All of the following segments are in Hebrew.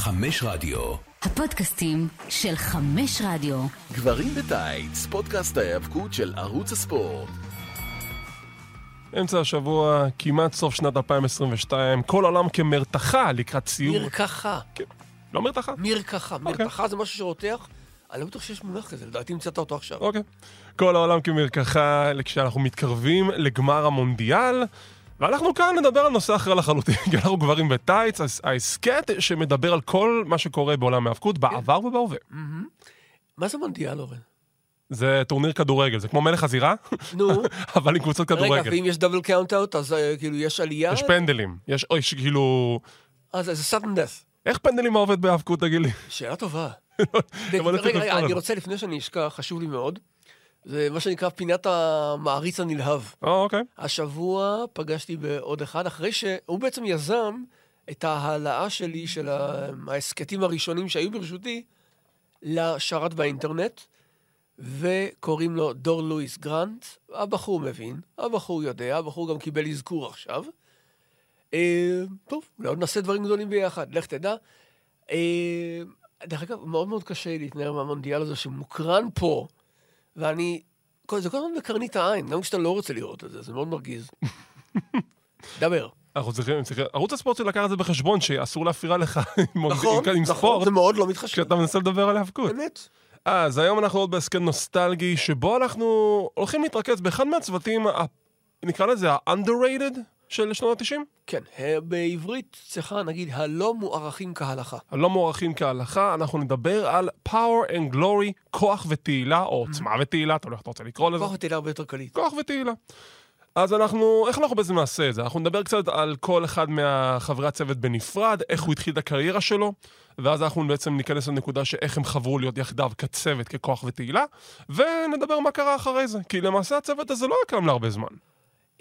חמש רדיו. הפודקאסטים של חמש רדיו. גברים בטייץ, פודקאסט ההיאבקות של ערוץ הספורט. אמצע השבוע, כמעט סוף שנת 2022, כל העולם כמרתחה לקראת סיום. מרקחה. לא מרתחה? מרקחה. אוקיי. מרקחה זה משהו שרותח. אני לא בטוח שיש מונח כזה, לדעתי המצאת אותו עכשיו. אוקיי. כל העולם כמרקחה כשאנחנו מתקרבים לגמר המונדיאל. ואנחנו כאן נדבר על נושא אחר לחלוטין, כי אנחנו גברים בטייץ, אז ההסכת שמדבר על כל מה שקורה בעולם ההאבקות, בעבר ובהווה. מה זה מונדיאל, אורן? זה טורניר כדורגל, זה כמו מלך הזירה, נו, אבל עם קבוצות רגע, כדורגל. ואם יש double count-out, אז אה, כאילו יש עלייה? יש פנדלים, יש כאילו... אז זה sudden death. איך פנדלים עובד בהאבקות, תגיד לי? שאלה טובה. צריך רגע, רגע, אני. רוצה, לפני שאני אשכח, חשוב לי מאוד, זה מה שנקרא פינת המעריץ הנלהב. אה, אוקיי. השבוע פגשתי בעוד אחד, אחרי שהוא בעצם יזם את ההעלאה שלי של ההסכתים הראשונים שהיו ברשותי לשרת באינטרנט, וקוראים לו דור לואיס גרנט. הבחור מבין, הבחור יודע, הבחור גם קיבל אזכור עכשיו. אה, טוב, אולי נעשה דברים גדולים ביחד, לך תדע. אה, דרך אגב, מאוד מאוד קשה להתנער מהמונדיאל הזה שמוקרן פה, ואני... זה כל הזמן בקרנית העין, גם כשאתה לא רוצה לראות את זה, זה מאוד מרגיז. דבר. אנחנו צריכים, צריכים, ערוץ הספורט צריך לקחת את זה בחשבון, שאסור להפריע לך עם, נכון, עם, עם נכון, ספורט, זה מאוד לא מתחשב. כשאתה מנסה לדבר על האבקות. באמת. אז היום אנחנו עוד בהסכם נוסטלגי, שבו אנחנו הולכים להתרכז באחד מהצוותים, נקרא לזה ה-underrated של שנות ה-90, כן, ה- בעברית צריכה, נגיד, הלא מוערכים כהלכה. הלא מוערכים כהלכה, אנחנו נדבר על power and glory, כוח ותהילה, או עוצמה ותהילה, תלוי איך אתה רוצה לקרוא לזה. כוח ותהילה הרבה יותר קליט. כוח ותהילה. אז אנחנו, איך אנחנו בעצם נעשה את זה? אנחנו נדבר קצת על כל אחד מהחברי הצוות בנפרד, איך הוא התחיל את הקריירה שלו, ואז אנחנו בעצם ניכנס לנקודה שאיך הם חברו להיות יחדיו כצוות, ככוח ותהילה, ונדבר מה קרה אחרי זה. כי למעשה הצוות הזה לא היה קיים להרבה זמן.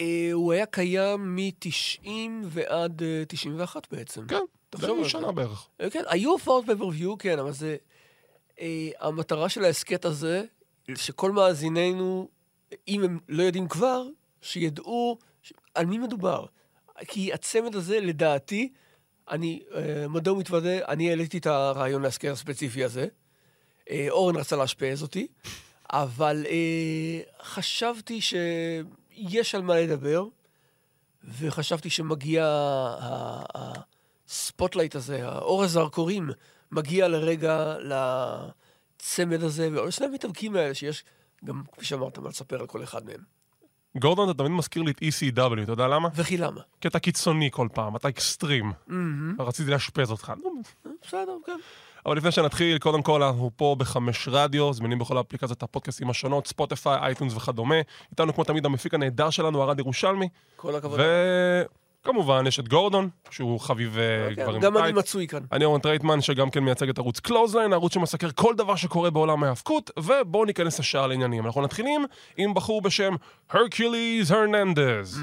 אה, הוא היה קיים מ-90 ועד אה, 91 בעצם. כן, תחשוב זה. שנה בערך. אה, כן, היו הופעות פייפריוויו, כן, אבל זה... אה, המטרה של ההסכת הזה, שכל מאזיננו, אם הם לא יודעים כבר, שידעו ש... על מי מדובר. כי הצמד הזה, לדעתי, אני, אה, מודה ומתוודה, אני העליתי את הרעיון להסכת הספציפי הזה. אה, אורן רצה לאשפז אותי, אבל אה, חשבתי שיש על מה לדבר, וחשבתי שמגיע ה spotlight הזה, האור הזרקורים, מגיע לרגע לצמד הזה, ולשני המתאבקים האלה שיש, גם, כפי שאמרת, מה לספר על כל אחד מהם. גורדון, אתה תמיד מזכיר לי את ECW, אתה יודע למה? וכי למה? כי אתה קיצוני כל פעם, אתה אקסטרים. רציתי לאשפז אותך. בסדר, כן. אבל לפני שנתחיל, קודם כל אנחנו פה בחמש רדיו, זמינים בכל האפליקציות הפודקאסטים השונות, ספוטיפיי, אייטונס וכדומה. איתנו כמו תמיד המפיק הנהדר שלנו, ארד ירושלמי. כל הכבוד. וכמובן יש את גורדון, שהוא חביב אה, כן, גברים גם אני. מצוי כאן. אני אורן טרייטמן, שגם כן מייצג את ערוץ קלוזליין, הערוץ שמסקר כל דבר שקורה בעולם ההאבקות, ובואו ניכנס ישר לעניינים. אנחנו מתחילים עם בחור בשם הרקיוליז הרננדז.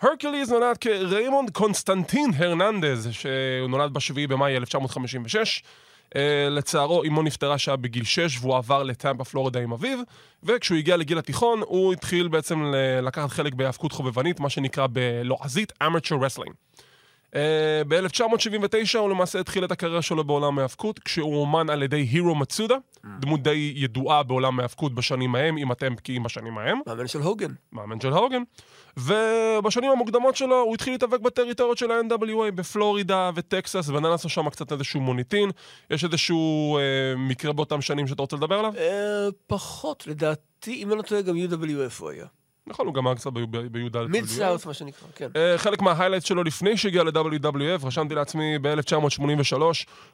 הרקיוליז נולד כריימונד קונסטנטין הרננדז, שהוא נולד ב-7 במאי 1956. אה, לצערו, אמו נפטרה כשהיה בגיל 6 והוא עבר לטמפה פלורידה עם אביו וכשהוא הגיע לגיל התיכון הוא התחיל בעצם לקחת חלק בהיאבקות חובבנית, מה שנקרא בלועזית amateur wrestling. Uh, ב-1979 הוא למעשה התחיל את הקריירה שלו בעולם ההאבקות, כשהוא אומן על ידי הירו מצודה, דמות די ידועה בעולם ההאבקות בשנים ההם, אם אתם בקיאים בשנים ההם, מאמן של הוגן. מאמן של הוגן. ובשנים המוקדמות שלו הוא התחיל להתאבק בטריטוריות של ה-NWA בפלורידה וטקסס, ונעשה שם קצת איזשהו מוניטין. יש איזשהו אה, מקרה באותם שנים שאתה רוצה לדבר עליו? אה, פחות, לדעתי, אם אני לא טועה, גם UWF הוא היה. נכון, הוא היה קצת במיד. מיד סאות', מה שנקרא, כן. אה, חלק מה highlight שלו לפני שהגיע ל-WWF, רשמתי לעצמי ב-1983,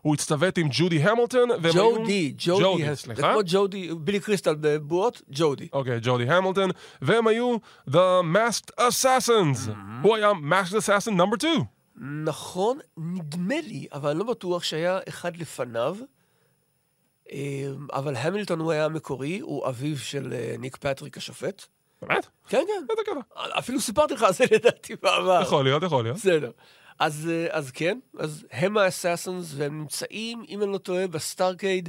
הוא הצטוות עם ג'ודי המילטון. והם היו- ג'ודי, ג'ודי, ג'ודי, זה סליחה. כמו ג'ודי, בילי קריסטל בבועות, ג'ודי. אוקיי, ג'ודי המילטון, והם היו The Masked Assassins. הוא היה Masked Assassin number 2. נכון, נדמה לי, אבל אני לא בטוח שהיה אחד לפניו. אה, אבל המילטון הוא היה המקורי, הוא אביו של אה, ניק פטריק השופט. באמת? כן, כן. איזה קטע. אפילו סיפרתי לך על זה לדעתי בעבר. יכול להיות, יכול להיות. בסדר. אז, אה, אז כן, אז הם ה Assassins, והם נמצאים, אם אני לא טועה, בסטארקייד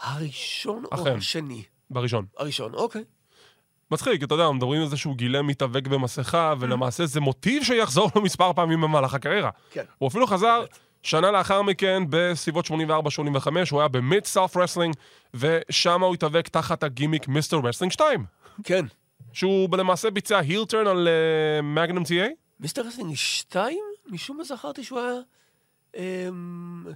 הראשון או אכן. השני. בראשון. הראשון, אוקיי. מצחיק, אתה יודע, מדברים על זה שהוא גילם מתאבק במסכה, ולמעשה זה מוטיב שיחזור לו מספר פעמים במהלך הקריירה. כן. הוא אפילו חזר שנה לאחר מכן, בסביבות 84-85, הוא היה במיד סאות' רסלינג, ושם הוא התאבק תחת הגימיק מיסטר רסלינג 2, כן. שהוא למעשה ביצע heel turn על מגנום אה, TA. מיסטר רסלינג 2? משום מה זכרתי שהוא היה... אמ...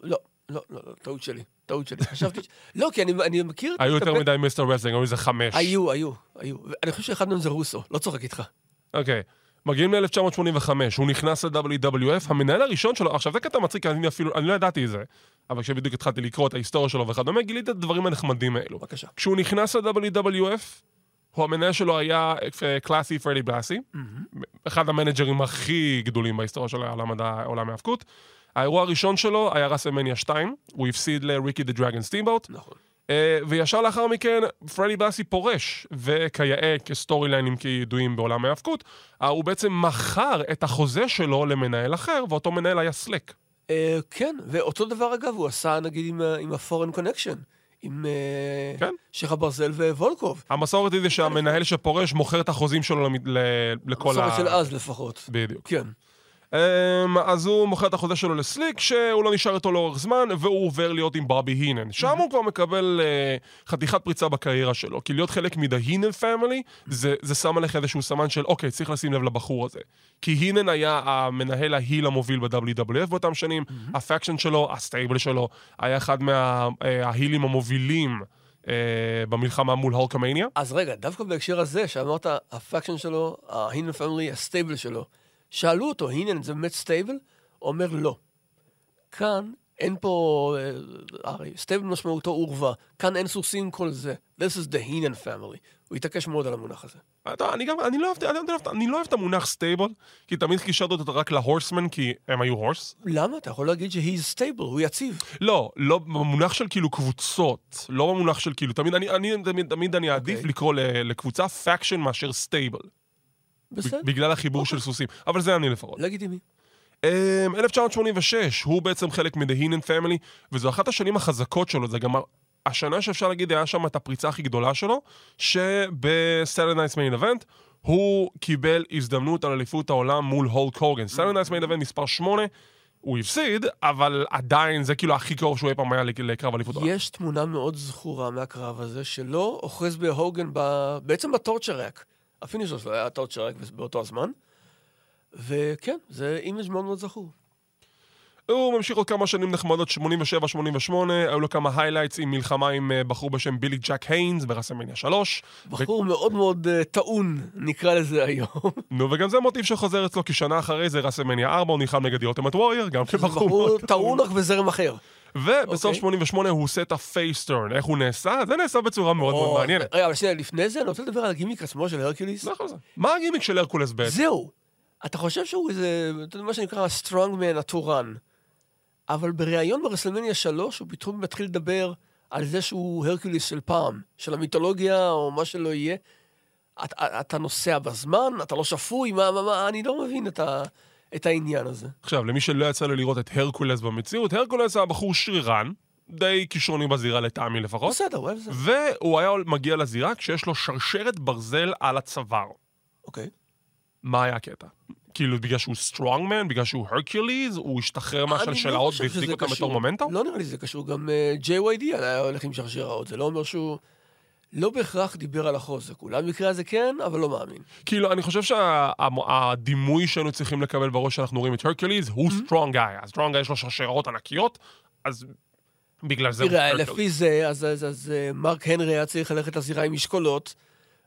לא, לא, לא, לא, טעות שלי. טעות שלי. חשבתי... לא, כי אני, אני מכיר... היו יותר מדי מיסטר רסלינג, היו איזה חמש. היו, היו, היו. אני חושב שאחד מהם זה רוסו, לא צוחק איתך. אוקיי. מגיעים ל-1985, הוא נכנס ל-WWF, המנהל הראשון שלו, עכשיו זה קטע מצחיק, אני אפילו, אני לא ידעתי את זה, אבל כשבדיוק התחלתי לקרוא את ההיסטוריה שלו וכדומה, גיליתי את הדברים הנחמדים האלו. בבקשה. כשהוא נכנס ל-WWF, הוא המנהל שלו היה אה, קלאסי פרדי בלאסי, אחד המנג'רים הכי גדולים בהיסטוריה של עולם ההאבקות. האירוע הראשון שלו היה רסלמניה 2, הוא הפסיד לריקי דה דרגן סטימבוט, נכון. אה, וישר לאחר מכן פרדי בלאסי פורש, וכיאה כ storyline ים כידועים בעולם ההאבקות, אה, הוא בעצם מכר את החוזה שלו למנהל אחר, ואותו מנהל היה סליק. כן, ואותו דבר אגב הוא עשה נגיד עם ה-Foreign Connection, עם אה, כן. שייח הברזל ווולקוב. המסורת היא זה שהמנהל שפורש מוכר את החוזים שלו ל- לכל ה... מסורת של אז לפחות. בדיוק. כן. אמ, אז הוא מוכר את החוזה שלו לסליק, שהוא לא נשאר איתו לאורך זמן, והוא עובר להיות עם ברבי הינן. שם הוא כבר מקבל uh, חתיכת פריצה בקריירה שלו. כי להיות חלק מ- The Heenan Family, זה, שם עליך איזשהו סמן של, אוקיי, צריך לשים לב לבחור הזה. כי הינן היה המנהל ה heel המוביל ב-WWF באותם שנים, ה faction שלו, ה stable שלו, היה אחד מה heelים המובילים uh, במלחמה מול הולקמאניה. אז רגע, דווקא בהקשר הזה, שאמרת, ה faction שלו, ה Heenan Family, ה stable שלו, שאלו אותו, הינן זה באמת stable? הוא אומר לא. כאן אין פה, אה, הרי stable משמעותו עורווה, כאן אין סוסים כל זה. This is the Heenan family. הוא התעקש מאוד על המונח הזה. אתה, אני גם, אני לא אוהב, אני, לא אוהב, אני לא אוהב את המונח stable, כי תמיד קישרתי אותו רק ל Horsemen, כי הם היו horse. למה? אתה יכול להגיד ש-he's stable, הוא יציב. לא, לא במונח של כאילו קבוצות, לא במונח של כאילו, תמיד אני, אני תמיד, תמיד אני אעדיף אוקיי. לקרוא ל, לקבוצה faction מאשר stable, בסדר, בגלל החיבור של סוסים, אבל זה אני לפחות. לגיטימי. Um, 1986, הוא בעצם חלק מ-The Heenan Family, וזו אחת השנים החזקות שלו, זה גם השנה שאפשר להגיד היה שם את הפריצה הכי גדולה שלו, שב-Saturday Night's Main Event, הוא קיבל הזדמנות על אליפות העולם מול הולק הוגן. Saturday Night's Main Event מספר 8, הוא הפסיד, אבל עדיין זה כאילו הכי קרוב שהוא אי פעם היה לקרב אליפות העולם. יש תמונה מאוד זכורה מהקרב הזה, שהוא אוחז בהוגן, ב... בעצם ב torture rack. ה finisher שלו היה torture rack באותו הזמן. וכן, זה image מאוד מאוד זכור. הוא ממשיך עוד כמה שנים נחמדות, 87-88, היו לו כמה highlights עם מלחמה עם אה, בחור בשם בילי ג'ק היינס ברסלמניה 3. בחור מאוד מאוד uh, טעון, נקרא לזה היום. נו, וגם זה מוטיב שחוזר אצלו, כי שנה אחרי זה רסלמניה 4, הוא נלחם נגד אולטימט ווריור, גם כבחור בחור טעון רק בזרם אחר. ובסוף אוקיי. 88 הוא עושה את ה face turn. איך הוא נעשה? זה נעשה בצורה מאוד מאוד או, מעניינת. רגע, אבל שנייה, לפני זה אני רוצה לדבר על הגימיק עצמו של הרקיוליס. לא יכול להיות. מה הגימיק של הרקוליס בעצם? זהו. אתה חושב שהוא איזה, אתה יודע, מה שנקרא הסטרונגמן התורן. אבל בריאיון ברסלמניה 3 הוא פתאום מתחיל לדבר על זה שהוא הרקיוליס של פעם, של המיתולוגיה או מה שלא יהיה. אתה, אתה נוסע בזמן, אתה לא שפוי, מה, מה, מה, אני לא מבין את, ה, את העניין הזה. עכשיו, למי שלא יצא לו לראות את הרקולס במציאות, הרקולס היה בחור שרירן, די כישרוני בזירה לטעמי לפחות, בסדר, אוהב זה. והוא היה מגיע לזירה כשיש לו שרשרת ברזל על הצוואר. אוקיי. מה היה הקטע? כאילו, בגלל שהוא strongman, בגלל שהוא הרקיוליז, הוא השתחרר לא מהשלשלאות והפסיק אותם. בתור מומנטום? לא נראה לי שזה קשור. גם אה, JYD היה הולך עם שרשראות. זה לא אומר שהוא... לא בהכרח דיבר על החוזק. אולי במקרה הזה כן, אבל לא מאמין. כאילו, אני חושב שהדימוי שהיינו צריכים לקבל בראש שאנחנו רואים את הרקיוליז, הוא strong guy. ה strong guy יש לו שרשרות ענקיות, אז בגלל זה הוא תראה. לפי זה, אז, אז, אז אה, מרק הנרי היה צריך ללכת לזירה עם משקולות,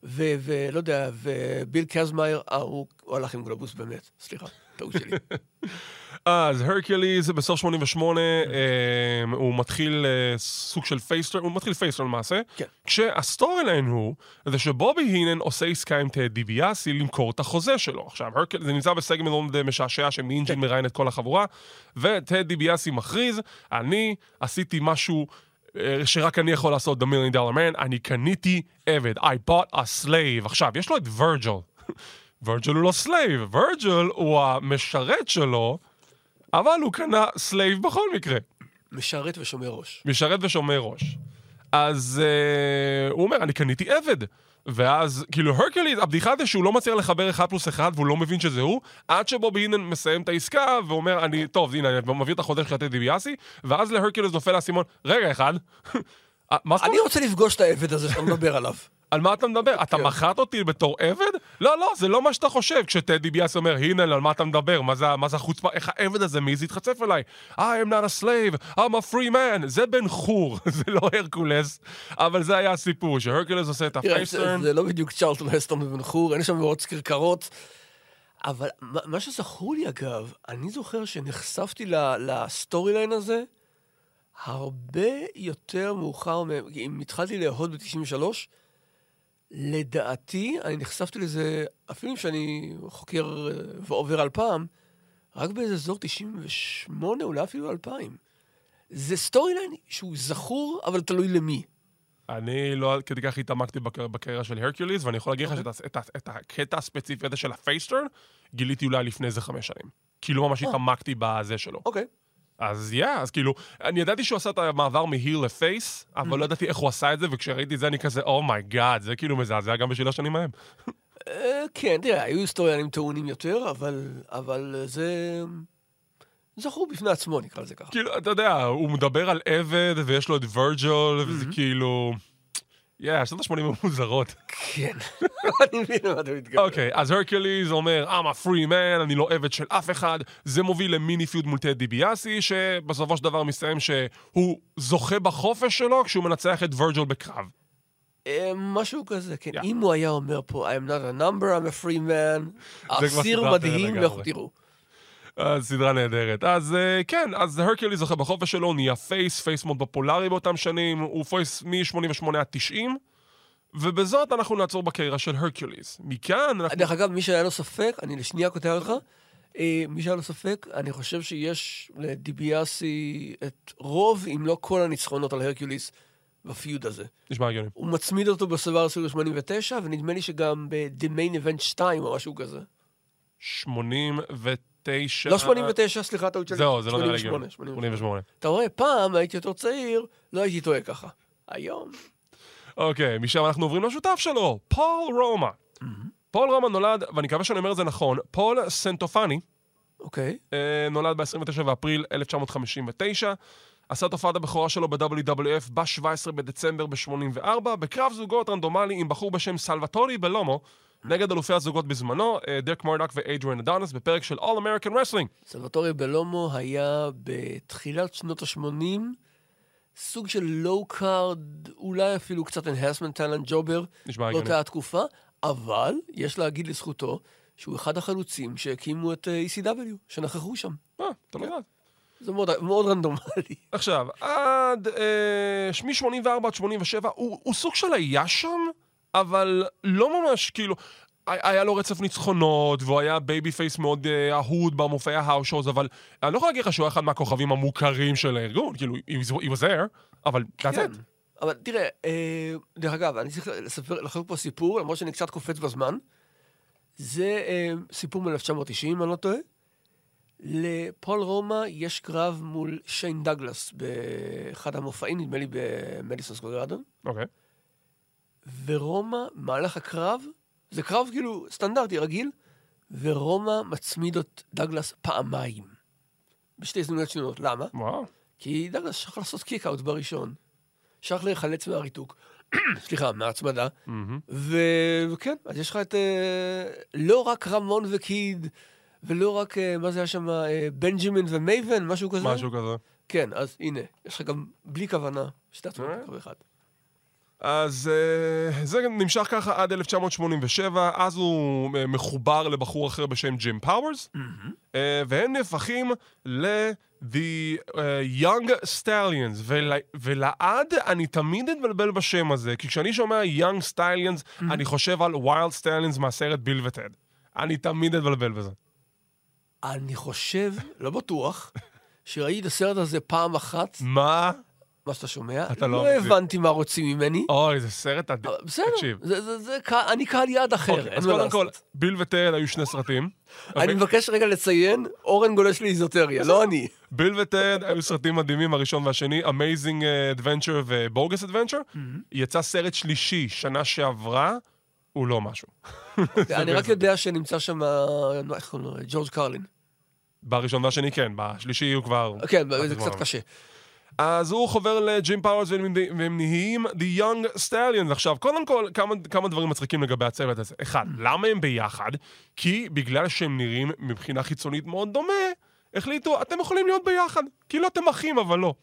ולא יודע, וביל קזמייר, אה, הוא, הוא הלך עם גלובוס באמת, סליחה, טעות שלי. אז הרקיוליז בסוף 88, אה, הוא מתחיל אה, סוג של face turn, הוא מתחיל face turn למעשה. כן. כשה storyline הוא, זה שבובי הינן עושה עסקה עם טד דיביאסי למכור את החוזה שלו. עכשיו, הרקיוליז, זה נמצא בסגמנט מאוד משעשע שמין ג'ין מראיין את כל החבורה, וטד דיביאסי מכריז, אני עשיתי משהו... אה, שרק אני יכול לעשות, The Million Dollar Man, אני קניתי עבד, I bought a slave. עכשיו, יש לו את וירג'יל. וירג'יל הוא לא slave, ורג'ל הוא המשרת שלו, אבל הוא קנה slave בכל מקרה. משרת ושומר ראש. משרת ושומר ראש. אז uh, הוא אומר, אני קניתי עבד. ואז, כאילו, הרקוליס, הבדיחה זה שהוא לא מצליח לחבר אחד פלוס אחד והוא לא מבין שזה הוא, עד שבובי הינן מסיים את העסקה ואומר, אני, טוב, הנה, אני מביא את החוזה של טד דיביאסי, ואז להרקוליס נופל האסימון, רגע אחד, אה, מה זאת אומרת? אני רוצה לפגוש את העבד הזה שאתה מדבר עליו. על מה אתה מדבר? אתה כן. מכרת אותי בתור עבד? לא, לא, זה לא מה שאתה חושב. כשטד דיביאסי אומר, הנה, על מה אתה מדבר? מה זה, זה החוצפה? איך העבד הזה מעז להתחצף אליי? I am not a slave, I'm a free man. זה בן חור, זה לא הרקולס. אבל זה היה הסיפור, שהרקולס עושה את זה- ה face turn. זה לא בדיוק צ'ארלטון הסטון בבן חור, אין שם מרוץ כרכרות. אבל מה שזכור לי, אגב, אני זוכר שנחשפתי ל storyline הזה הרבה יותר מאוחר, אם התחלתי לאהוד ב-93, לדעתי, אני נחשפתי לזה, אפילו שאני חוקר אה, ועובר על פעם, רק באיזה אזור 98, אולי אפילו 2000. זה storyline שהוא זכור, אבל תלוי למי. אני לא כדי כך התעמקתי בק- בקריירה של הרקוליס, ואני יכול להגיד אוקיי. לך שאת ה- את הקטע הספציפי הזה של ה face turn, גיליתי אולי לפני איזה חמש שנים. כי לא ממש אה. התעמקתי בזה שלו. אוקיי. אז yeah, אז כאילו, אני ידעתי שהוא עשה את המעבר מ heel ל face, Mm. אבל לא ידעתי איך הוא עשה את זה, וכשראיתי את זה אני כזה, oh my god, זה כאילו מזעזע גם בשביל השנים ההם. אה, כן, תראה, היו storylineים טעונים יותר, אבל, אבל זה זכור בפני עצמו, נקרא לזה ככה. כאילו, אתה יודע, הוא מדבר על עבד, ויש לו את וירג'יל, וזה Mm-hmm. כאילו... yeah, שנות ה-80 הם מוזרות. כן, אני מבין למה אתה מתכוון. אוקיי, אז הרקוליס אומר, I'm a free man, אני לא עבד של אף אחד. זה מוביל למיני feud מול טד דיביאסי, שבסופו של דבר מסתיים שהוא זוכה בחופש שלו כשהוא מנצח את וירג'יל בקרב. אה, משהו כזה, כן. אם הוא היה אומר פה, I am not a number, I'm a free man, אסיר אחרת מדהים. לכו תראו. סדרה נהדרת. אז אה, כן, אז הרקוליס זוכה בחופש שלו, הוא נהיה face, face מאוד פופולרי באותם שנים, הוא face מ-88 עד 90, ובזאת אנחנו נעצור בקריירה של הרקוליס. מכאן אנחנו... דרך אגב, מי שהיה לו ספק, אני לשנייה קוטע אותך, אה, מי שהיה לו ספק, אני חושב שיש לדיביאסי את רוב, אם לא כל הניצחונות על הרקיוליס בפיוד הזה. נשמע הגיוני. הוא מצמיד אותו בסבר סוג 89, ונדמה לי שגם ב-The Main Event 2 או משהו כזה. 89... לא 89, סליחה, טעות שלי. זהו, זה לא נראה לי 88, הגיוני. 88. 88. אתה רואה, פעם הייתי יותר צעיר, לא הייתי טועה ככה. היום... אוקיי, משם אנחנו עוברים לשותף שלו, פול רומא. פול רומא נולד, ואני מקווה שאני אומר את זה נכון, פול סנטופני, אוקיי. אה, נולד ב-29 באפריל 1959. עשה את הופעת הבכורה שלו ב-WWF ב-17 בדצמבר ב-84, בקרב זוגות רנדומלי עם בחור בשם סלווטורי בלומו, נגד אלופי הזוגות בזמנו, אה, דרק מורדוק ואדריאן אדוניס, בפרק של All American Wrestling. סלווטורי בלומו היה בתחילת שנות ה-80, סוג של low card, אולי אפילו קצת enhancement talent jobber, באותה. התקופה, אבל יש להגיד לזכותו שהוא אחד החלוצים שהקימו את אה, ECW, שנכחו שם. אה, אתה לא יודע. זה מאוד, מאוד רנדומלי. עכשיו, עד... אה, מ-84 עד 87, הוא, הוא סוג של היה שם, אבל לא ממש, כאילו... היה לו רצף ניצחונות, והוא היה babyface מאוד אה, אהוד במופעי ההאוס שואוז, אבל אני לא יכול להגיד לך שהוא היה אחד מהכוכבים המוכרים של הארגון, כאילו, he was, he was there, אבל that's כן. it. אבל תראה, אה, דרך אגב, אני צריך לספר, לחלוק פה סיפור, למרות שאני קצת קופץ בזמן. זה אה, סיפור מ-1990, אם אני לא טועה. לפול רומא יש קרב מול שיין דגלס באחד המופעים, נדמה לי במדיסון סקוויר גרדן. אוקיי. ורומא, במהלך הקרב, זה קרב כאילו סטנדרטי, רגיל, ורומא מצמיד את דאגלס פעמיים. בשתי הזדמנויות שונות. למה? וואו. כי דאגלס שכח לעשות kick-out בראשון. שכח להיחלץ מהריתוק. סליחה, מההצמדה. ו- וכן, אז יש לך את... אה, לא רק רמון וקיד, ולא רק, אה, מה זה היה שם, אה, בנג'מין ומייבן, משהו כזה. משהו כזה. כן, אז הנה, יש לך גם בלי כוונה, שתי עצמאות אה? בקרב אחד. אז אה, זה נמשך ככה עד 1987, אז הוא אה, מחובר לבחור אחר בשם ג'ים פאוורס, אה, והם נהפכים ל-The uh, Young Stallions, ול, ולעד אני תמיד אתבלבל בשם הזה, כי כשאני שומע Young Stallions, אני חושב על Wild Stallions מהסרט ביל וטד. אני תמיד אתבלבל בזה. אני חושב, לא בטוח, שראיתי את הסרט הזה פעם אחת, מה? מה שאתה שומע, אתה לא לא. הבנתי מה רוצים ממני. אוי, זה סרט אדיר. בסדר. זה, זה, זה, אני קהל יעד אחר, אוקיי, אז קודם כל. ביל וטד היו שני סרטים. אני מבקש רגע לציין, אורן גולש לאיזוטריה, לא אני. ביל וטד היו סרטים מדהימים, הראשון והשני, Amazing אה, Adventure ו-Bogus Adventure. יצא סרט שלישי שנה שעברה, הוא לא משהו. אני רק יודע שנמצא שם, אה, איך קוראים לו? ג'ורג' קרלין. בראשון והשני כן, בשלישי הוא כבר... כן, זה קצת קשה. אז הוא חובר לג'ים פאוורס והם, נהיים The Young Stallions. עכשיו, קודם כל, כמה, כמה דברים מצחיקים לגבי הצוות הזה. אחד, למה הם ביחד? כי בגלל שהם נראים מבחינה חיצונית מאוד דומה, החליטו, אתם יכולים להיות ביחד. כאילו אתם אחים, אבל לא.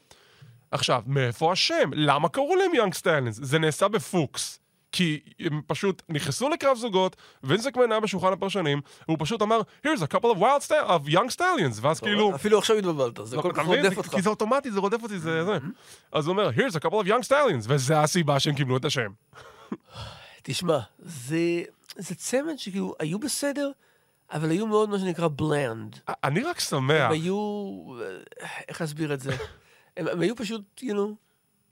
עכשיו, מאיפה השם? למה קראו להם Young Stallions? זה נעשה בפוקס. כי הם פשוט נכנסו לקרב זוגות, וינס מקמן היה בשולחן הפרשנים, והוא פשוט אמר, here's a couple of wild sta- of young stallions, ואז כאילו... אפילו עכשיו התבלבלת, זה לא, כל כך? רודף אותך. כי זה אוטומטי, זה רודף אותי, זה זה. אז הוא אומר, here's a couple of young stallions, וזה הסיבה שהם קיבלו את השם. תשמע, זה, זה צמד שכאילו היו בסדר, אבל היו מאוד מה שנקרא בלנד. אני רק שמח. הם היו... איך להסביר את זה? הם, היו פשוט, know,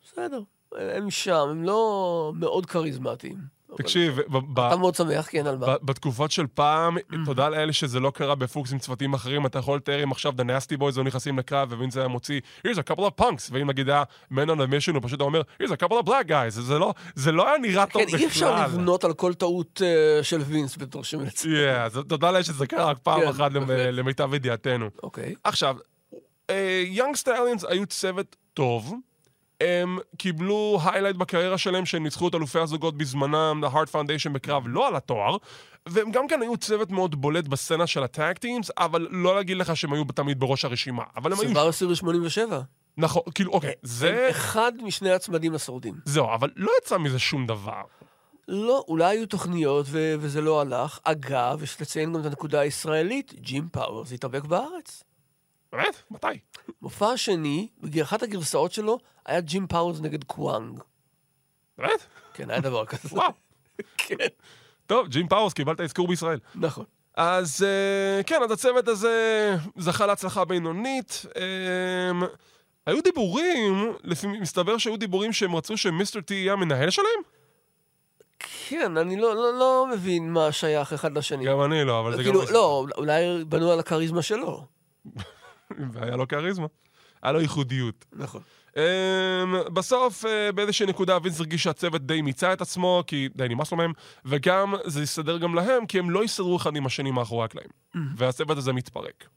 בסדר. הם שם, הם לא מאוד כריזמטיים. תקשיב, אתה מאוד שמח, כן, על מה? בתקופות של פעם, תודה לאלה שזה לא קרה בפוקס עם צוותים אחרים, אתה יכול לתאר אם עכשיו Nasty Boys היו נכנסים לקרב, ווינס היה מוציא, here's a couple of punks, ואם נגיד היה Men on a Mission, הוא פשוט אומר, here's a couple of black guys, זה לא, זה לא היה נראה טוב כן, בכלל. אי אפשר לבנות על כל טעות אה, של וינס בתור שמנצח. תודה לאל שזה קרה רק פעם כן, אחת. למיטב ידיעתנו. אוקיי. עכשיו, Young Stallions היו צוות טוב. הם קיבלו highlight בקריירה שלהם שהם ניצחו את אלופי הזוגות בזמנם, The Hart Foundation בקרב לא על התואר, והם גם כן היו צוות מאוד בולט בסצנה של ה tag teams, אבל לא להגיד לך שהם היו תמיד בראש הרשימה. אבל הם היו... Survivor Series 87. נכון, כאילו, אוקיי, זה... אחד משני הצמדים השורדים. זהו, אבל לא יצא מזה שום דבר. לא, אולי היו תוכניות ו- וזה לא הלך. אגב, יש לציין גם את הנקודה הישראלית, ג'ים פאוורס התאבק בארץ. באמת? מתי? מופע השני, באחת הגרסאות שלו, היה ג'ים פאוורס נגד קוואנג. באמת? כן, היה דבר כזה. וואו. כן, טוב, ג'ים פאוורס, קיבלת אזכור בישראל. נכון. אז אה, כן, אז הצוות הזה זכה להצלחה בינונית. אה, היו דיבורים, לפי, מסתבר שהיו דיבורים שהם רצו שמיסטר טי יהיה המנהל שלהם? כן, אני לא, לא, לא מבין מה שייך אחד לשני. גם אני לא, אבל זה כאילו, גם... לא, אולי בנו על הכריזמה שלו. והיה לו כריזמה. היה לו ייחודיות. נכון. Um, בסוף, uh, באיזושהי נקודה, וינס הרגיש שהצוות די מיצה את עצמו, כי די נמאס לו מהם, וגם זה יסתדר גם להם, כי הם לא יסתדרו אחד עם השני מאחורי הקלעים. והצוות הזה מתפרק.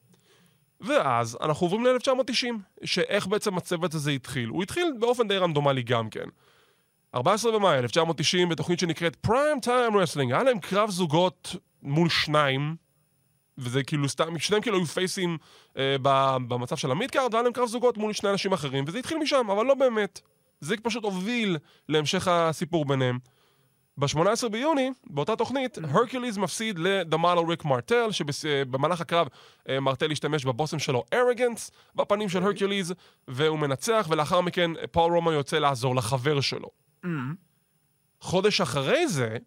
ואז אנחנו עוברים ל-1990, שאיך בעצם הצוות הזה התחיל. הוא התחיל באופן די רנדומלי גם כן. 14 במאי 1990, בתוכנית שנקראת Prime Time Wrestling, היה להם קרב זוגות מול שניים, וזה כאילו סתם, שניהם כאילו היו פייסים אה, במצב של ה midcard, והיה להם קרב זוגות מול שני אנשים אחרים, וזה התחיל משם, אבל לא באמת. זה פשוט הוביל להמשך הסיפור ביניהם. ב-18 ביוני, באותה תוכנית, הרקיוליז מפסיד ל The Model ריק מרטל, שבמהלך הקרב אה, מרטל השתמש בבושם שלו Arrogance, בפנים של הרקיוליז, והוא מנצח, ולאחר מכן אה, פול רומא יוצא לעזור לחבר שלו. חודש אחרי זה,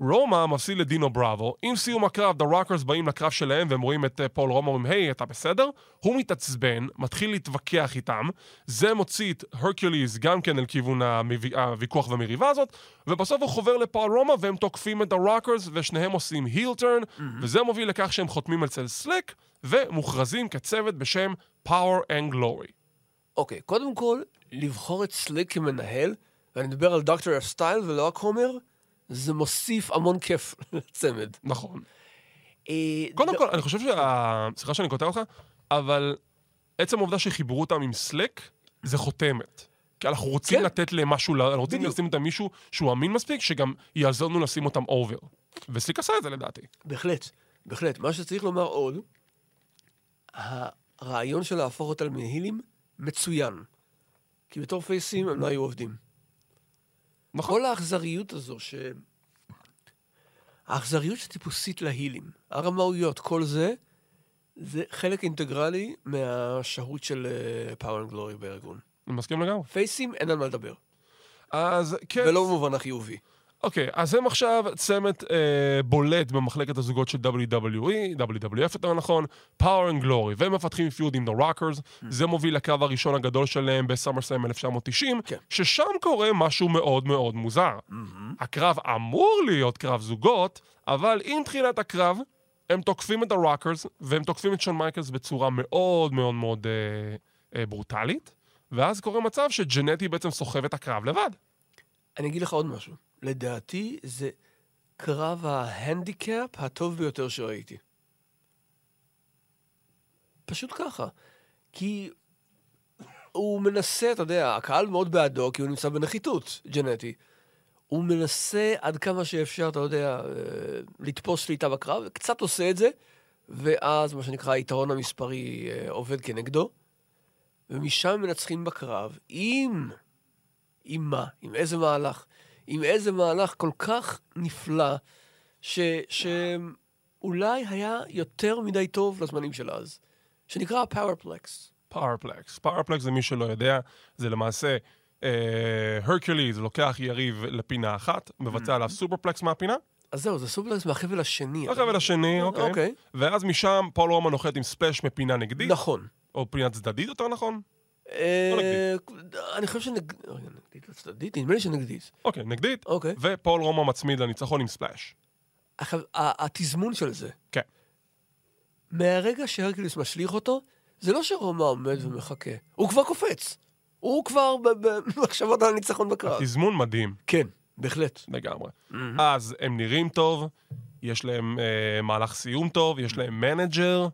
רומא מפסיד לדינו בראבו, עם סיום הקרב, The Rockers באים לקרב שלהם והם רואים את אה, פול רומא, אומרים, היי, אתה בסדר? הוא מתעצבן, מתחיל להתווכח איתם, זה מוציא את הרקיוליז גם כן אל כיוון הוויכוח והמריבה הזאת, ובסוף הוא חובר לפול רומא והם תוקפים את The Rockers ושניהם עושים heel turn, וזה מוביל לכך שהם חותמים אצל סליק, ומוכרזים כצוות בשם Power and Glory. אוקיי, קודם כל, לבחור את סליק כמנהל, ואני מדבר על Doctor of Style ולא רק הומר, זה מוסיף המון כיף לצמד. נכון. אה, קודם ד- כל, אני חושב שה... סליחה שאני קוטע אותך, אבל עצם העובדה שחיברו אותם עם סליק, זה חותמת. כי אנחנו רוצים כן. לתת להם משהו, אנחנו רוצים. לשים אותם מישהו שהוא אמין מספיק, שגם יעזור לנו לשים אותם over. וסליק עשה את זה לדעתי. בהחלט, בהחלט. מה שצריך לומר עוד, הרעיון של להפוך אותם מהילים מצוין. כי בתור פייסים הם לא היו עובדים. נכון. כל האכזריות הזו, ש... האכזריות שטיפוסית להילים, הרמאויות, כל זה, זה חלק אינטגרלי מהשהות של Power and Glory בארגון. אני מסכים לגמרי. פייסים, אין על מה לדבר. אז כן. ולא במובן החיובי. אוקיי, אז הם עכשיו צמד אה, בולט במחלקת הזוגות של WWE, WWF יותר נכון, Power and Glory, והם מפתחים פיוד עם The Rockers, זה מוביל לקרב הראשון הגדול שלהם בסאמרסלאם 1990, כן. ששם קורה משהו מאוד מאוד מוזר. הקרב אמור להיות קרב זוגות, אבל עם תחילת הקרב, הם תוקפים את The Rockers, והם תוקפים את שון מייקלס בצורה מאוד מאוד מאוד אה, אה, ברוטלית, ואז קורה מצב שג'נטי בעצם סוחב את הקרב לבד. אני אגיד לך עוד משהו. לדעתי, זה קרב ההנדיקאפ הטוב ביותר שראיתי. פשוט ככה. כי הוא מנסה, אתה יודע, הקהל מאוד בעדו, כי הוא נמצא בנחיתות ג'נטי. הוא מנסה עד כמה שאפשר, אתה יודע, אה, לתפוס שליטה בקרב, קצת עושה את זה, ואז מה שנקרא היתרון המספרי אה, עובד כנגדו, ומשם מנצחים בקרב, עם... עם מה? עם איזה מהלך? עם איזה מהלך כל כך נפלא, ש... שאולי היה יותר מדי טוב לזמנים של אז, שנקרא פאורפלקס. פאורפלקס. פאורפלקס זה מי שלא יודע, זה למעשה הרקוליז לוקח יריב לפינה אחת, מבצע עליו superplex מהפינה, אז זהו, זה superplex מהחבל השני. החבל השני, אוקיי. אוקיי. ואז משם פול רומא נוחת עם splash מפינה נגדית, נכון. או פינה צדדית יותר נכון. אה, אני חושב שנגדית, נגדית צדדית, נדמה לי שנגדית. אוקיי, נגדית, אוקיי. ופול רומא מצמיד לניצחון עם splash. עכשיו, התזמון של זה, כן. מהרגע שהרקליס משליך אותו, זה לא שרומא עומד ומחכה, הוא כבר קופץ. הוא כבר במחשבות על הניצחון בקרב. תזמון מדהים. כן, בהחלט. לגמרי. אז הם נראים טוב, יש להם אה, מהלך סיום טוב, יש להם manager,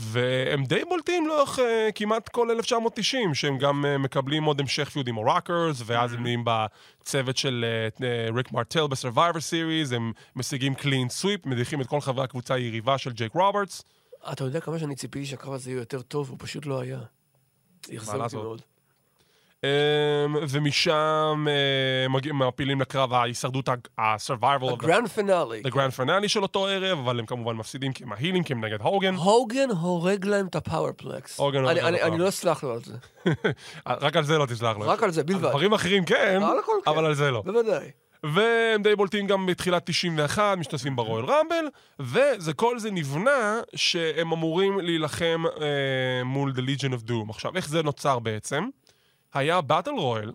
והם די בולטים לאורך אה, כמעט כל 1990, שהם גם אה, מקבלים עוד המשך feud עם הרוקרס, ואז הם נהיים בצוות של ריק מרטל ב Survivor Series, הם משיגים clean sweep, מדיחים את כל חברי הקבוצה היריבה של ג'ייק רוברטס. אתה יודע כמה שאני ציפיתי שהקרב הזה יהיה יותר טוב, הוא פשוט לא היה. זה אכזב אותי לעשות? מאוד. אמ, ומשם אה, מעפילים לקרב ההישרדות, ה-survival ה grand finale. grand finale של אותו ערב, אבל הם כמובן מפסידים כי הם ה heels, כי הם נגד הוגן. הוגן הורג להם את ה Powerplex. הוגן הורג להם את אני- אני. לא אסלח לו על זה. רק על זה לא תסלח לו. רק על זה בלבד. דברים אחרים כן, הכל כן. אבל על זה לא. בוודאי. והם די בולטים גם בתחילת 91, משתתפים ב Royal Rumble, וכל זה נבנה שהם אמורים להילחם אה, מול The Legion of Doom. עכשיו, איך זה נוצר בעצם? היה באטל רויאל,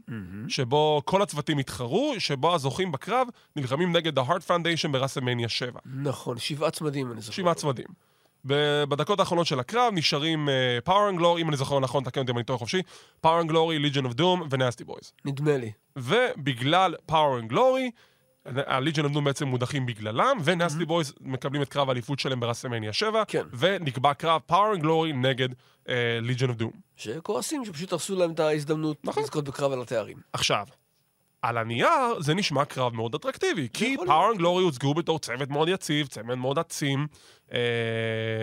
שבו כל הצוותים התחרו, שבו הזוכים בקרב נלחמים נגד ה-Heart Foundation ברסמניה 7. נכון, שבעה צמדים, אני זוכר. שבעה צמדים. בדקות האחרונות של הקרב נשארים Power and Glory, אם אני זוכר נכון, תקן אותי אם אני טועה חופשי, Power and Glory, Legion of Doom ו-Nasty Boys. נדמה לי. ובגלל Power and Glory, of Doom בעצם מודחים בגללם, ו-Nasty Boys מקבלים את קרב האליפות שלהם ברסלמניה 7, כן. ונקבע קרב and Glory נגד Legion of Doom. שכועסים שפשוט הרסו להם את ההזדמנות נכון. לזכות בקרב על התארים. עכשיו, על הנייר זה נשמע קרב מאוד אטרקטיבי, כי פאור אנד גלורי הוצגו בתור צוות מאוד יציב, צוות מאוד עצים, אה,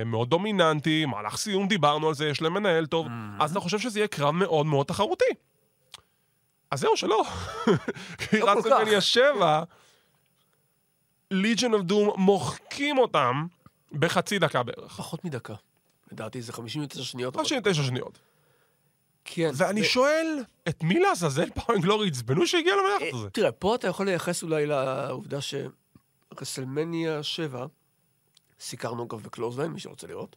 מאוד דומיננטי, מהלך סיום דיברנו על זה, יש להם מנהל טוב, אז אתה חושב שזה יהיה קרב מאוד מאוד תחרותי. אז זהו, שלא. כי לא כל כך. רסלמניה 7, Legion of Doom מוחקים אותם בחצי דקה בערך. פחות מדקה. לדעתי זה 59 שניות. 59 שניות. כן. ואני שואל, את מי לעזאזל אנד גלורי עצבנו שהגיע הזה? אה, תראה, פה אתה יכול לייחס אולי לעובדה שרסלמניה 7, סיקרנו אגב בקלוזליין, מי שרוצה לראות.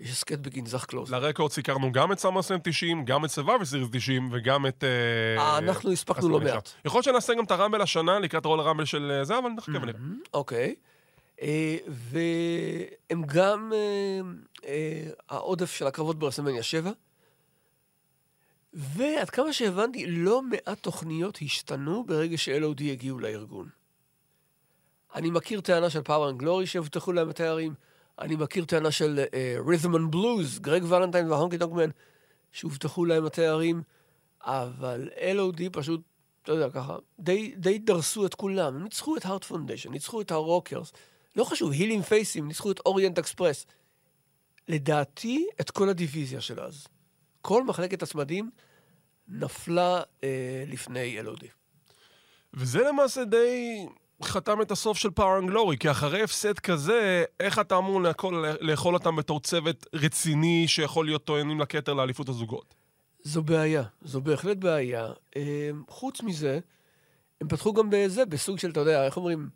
יש הסכת בגנזך קלוזליין. ל record סיקרנו גם את סמרסלם 90, גם את Survivor Series 90 וגם את... אה, אנחנו הספקנו לא. מעט. יכול להיות שנעשה גם את הרמבל השנה לקראת רויאל רמבל של אה, זה, אבל נחכה ונראה. אוקיי. אה, והם גם העודף של הקרבות ברסלמניה 7. ועד כמה שהבנתי, לא מעט תוכניות השתנו ברגע ש-LOD הגיעו לארגון. אני מכיר טענה של פאוור אנד גלורי שהובטחו להם התארים, אני מכיר טענה של רית'ם אנד בלוז, גרג ולנטיין והונקי דוקמן, שהובטחו להם התארים, אבל LOD פשוט, אתה יודע, ככה, די, די דרסו את כולם. הם ניצחו את הארט פונדיישן, ניצחו את הרוקרס, לא חשוב, heels faces, ניצחו את אוריינט אקספרס. לדעתי, את כל הדיוויזיה של אז. כל מחלקת הצמדים נפלה אה, לפני LOD. וזה למעשה די חתם את הסוף של פאור אנד גלורי, כי אחרי הפסד כזה, איך אתה אמור לאכול, לאכול אותם בתור צוות רציני שיכול להיות טוענים לכתר לאליפות הזוגות? זו בעיה, זו בהחלט בעיה. אה, חוץ מזה, הם פתחו גם בזה, בסוג של, אתה יודע, איך אומרים,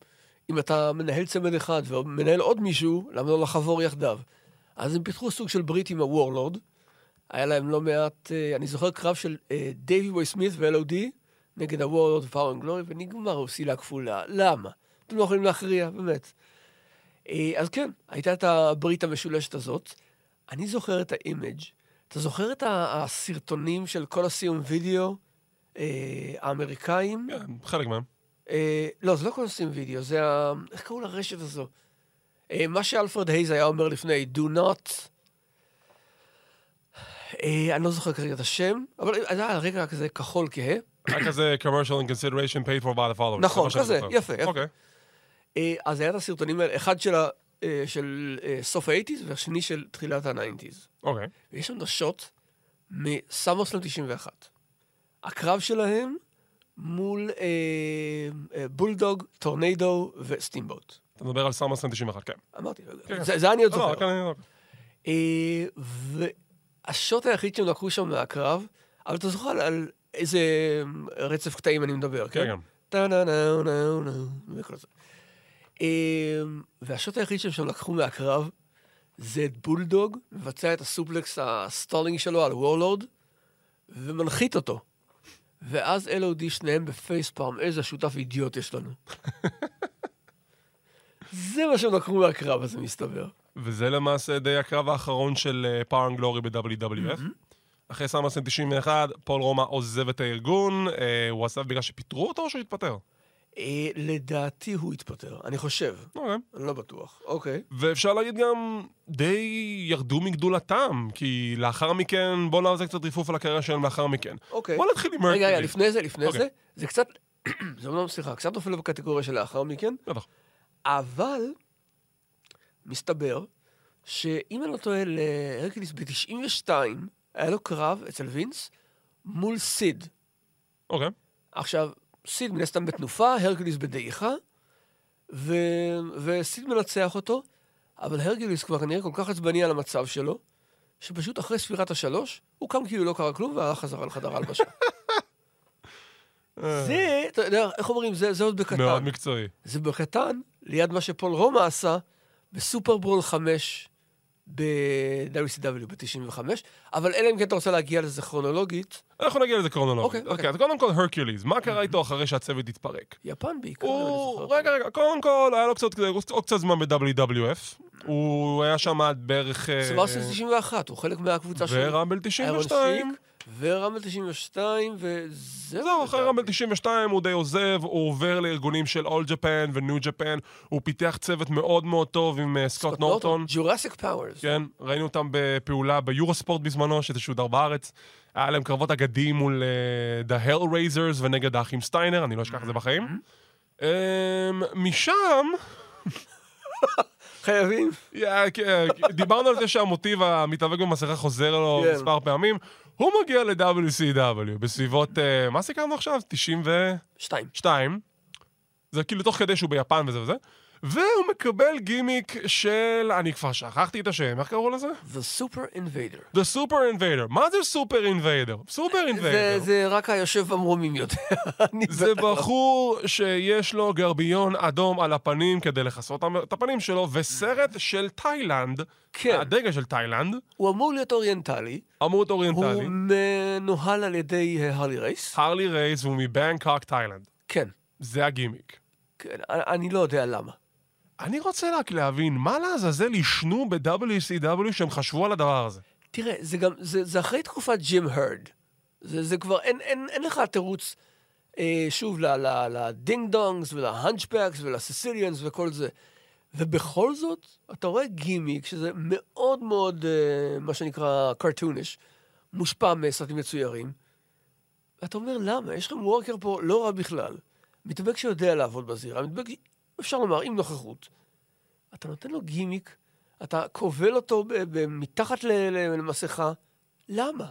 אם אתה מנהל צמד אחד ומנהל עוד מישהו, למה לא לחבור יחדיו? אז הם פיתחו סוג של ברית עם הוורלורד. היה להם לא מעט, אה, אני זוכר קרב של דייווי בוי סמית ו-LOD נגד הוורלורד ופאור אנד גלורי, ונגמר פסילה כפולה. למה? אתם לא יכולים להכריע, באמת. אה, אז כן, הייתה את הברית המשולשת הזאת. אני זוכר את ה image. אתה זוכר את הסרטונים של כל הסיום וידאו אה, האמריקאים? כן, חלק מהם. אה, לא, זה לא Coliseum Video, זה ה... איך קראו לרשת הזו? אה, מה שאלפרד הייז היה אומר לפני, do not... אה, אני לא זוכר כרגע את השם, אבל היה על רקע כזה כחול כהה. היה כזה promotional consideration paid for by the following. נכון, כזה. יפה. אוקיי. אה, אז היה את הסרטונים האלה, אחד של, אה, של אה, סוף ה eighties והשני של תחילת ה nineties. אוקיי. ויש שם shot מסמרסלם 91. הקרב שלהם מול בולדוג, טורנדו וסטימבוט. אתה מדבר על סאמרסלם 91, כן. אמרתי, כן. זה, זה אני עוד לא, זוכר. אני- אה, וה shot היחיד שהם לקחו שם מהקרב, אבל אתה זוכר על איזה רצף קטעים אני מדבר, כן? כן, כן. טה-נה-נה-נה-נה, וכל זה. אה, וה shot היחיד שהם שם לקחו מהקרב זה את בולדוג, מבצע את ה suplex ה stalling שלו על וורלורד, ומנחית אותו. ואז LOD שניהם ב facepalm, איזה שותף אידיוט יש לנו. זה מה שהם לקחו מהקרב הזה, מסתבר. וזה למעשה די הקרב האחרון של פאוור אנד גלורי ב-WWF. אחרי סאמרסלם 91, פול רומא עוזב את הארגון, אה, הוא עזב בגלל שפיטרו אותו או שהוא התפטר? אה, לדעתי הוא התפטר, אני חושב. אוקיי. אני לא בטוח. אוקיי. ואפשר להגיד גם, די ירדו מגדולתם, כי לאחר מכן, בואו נעשה קצת רפרוף על הקריירה שלהם לאחר מכן. אוקיי. בואו נתחיל עם רגע, רגע, מרקורי. לפני זה, לפני אוקיי. זה, זה קצת, זה אומנם, סליחה, קצת נופל בקטגוריה של לאחר מכן, בטח. אבל מסתבר שאם אני לא טועה, להרקליס ב-92 היה לו קרב אצל וינס מול סיד. אוקיי. עכשיו, סיד מן הסתם בתנופה, הרקליס בדעיכה, ו... וסיד מנצח אותו, אבל הרקליס כבר כנראה כל כך עצבני על המצב שלו, שפשוט אחרי ספירת השלוש, הוא קם כאילו לא קרה כלום והלך חזרה לחדר ההלבשה. זה, אתה יודע, איך אומרים, זה, זה עוד בקטן. מאוד מקצועי. זה בקטן, ליד מה שפול רומא עשה בסופרברול 5 ב-WCW ב-95, אבל אלא אם כן אתה רוצה להגיע לזה כרונולוגית, אנחנו נגיע לזה קרונולוגית. אוקיי, אוקיי, אוקיי. אז קודם כל הרקיוליז, מה קרה איתו אחרי שהצוות התפרק? יפן בעיקר, הוא, אני זוכר. רגע, רגע, קודם כל, היה לו קצת, עוד קצת זמן ב-WWF. הוא היה שם עד בערך... אה, סמארסס 91, הוא חלק מהקבוצה של... ורמבל איירון 92. ו Rumble 92, וזהו. זהו, אחרי Rumble 92 הוא די עוזב, הוא עובר לארגונים של All Japan ו New Japan, הוא פיתח צוות מאוד מאוד טוב עם אה, סקוט נורטון. Jurassic Powers. כן, ראינו אותם בפעולה ביורוספורט בזמנו, שזה שודר בארץ. היה להם קרבות אגדיים מול אה, The Hellraisers ונגד האחים סטיינר, אני לא אשכח את זה בחיים. אמ, משם, חייבים. כן, דיברנו על זה שהמוטיב המתאבק במסכה חוזר לו כן. מספר פעמים. הוא מגיע ל-WCW בסביבות, אה, מה סיכמנו עכשיו? 92. שתיים. זה כאילו תוך כדי שהוא ביפן וזה וזה. והוא מקבל גימיק של, אני כבר שכחתי את השם, איך קראו לזה? The Super Invader. The Super Invader. מה זה Super Invader? Super Invader. זה רק היושב במרומים יודע. אני זה בחור שיש לו גרביון אדום על הפנים כדי לכסות את הפנים שלו, וסרט של תאילנד, כן. הדגל של תאילנד, הוא אמור להיות אוריינטלי. אמור להיות הוא אוריינטלי. מנוהל על ידי הרלי רייס. הרלי רייס והוא מבנקוק תאילנד. כן. זה הגימיק. כן, אני לא יודע למה. אני רוצה רק להבין, מה לעזאזל עישנו ב-WCW שהם חשבו על הדבר הזה? תראה, זה גם, זה, זה אחרי תקופת ג'ים הרד. זה, זה כבר, אין, אין, אין לך תירוץ, אה, שוב, ל Ding Dongs ול Hunchbacks ול Sicilians וכל זה. ובכל זאת, אתה רואה גימיק שזה מאוד מאוד, אה, מה שנקרא, קרטוניש, מושפע מסרטים מצוירים. ואתה אומר, למה? יש לכם וורקר פה לא רע בכלל. מתאבק שיודע לעבוד בזירה, מתאבק, אפשר לומר, עם נוכחות. אתה נותן לו גימיק, אתה כובל אותו מתחת למסכה, למה?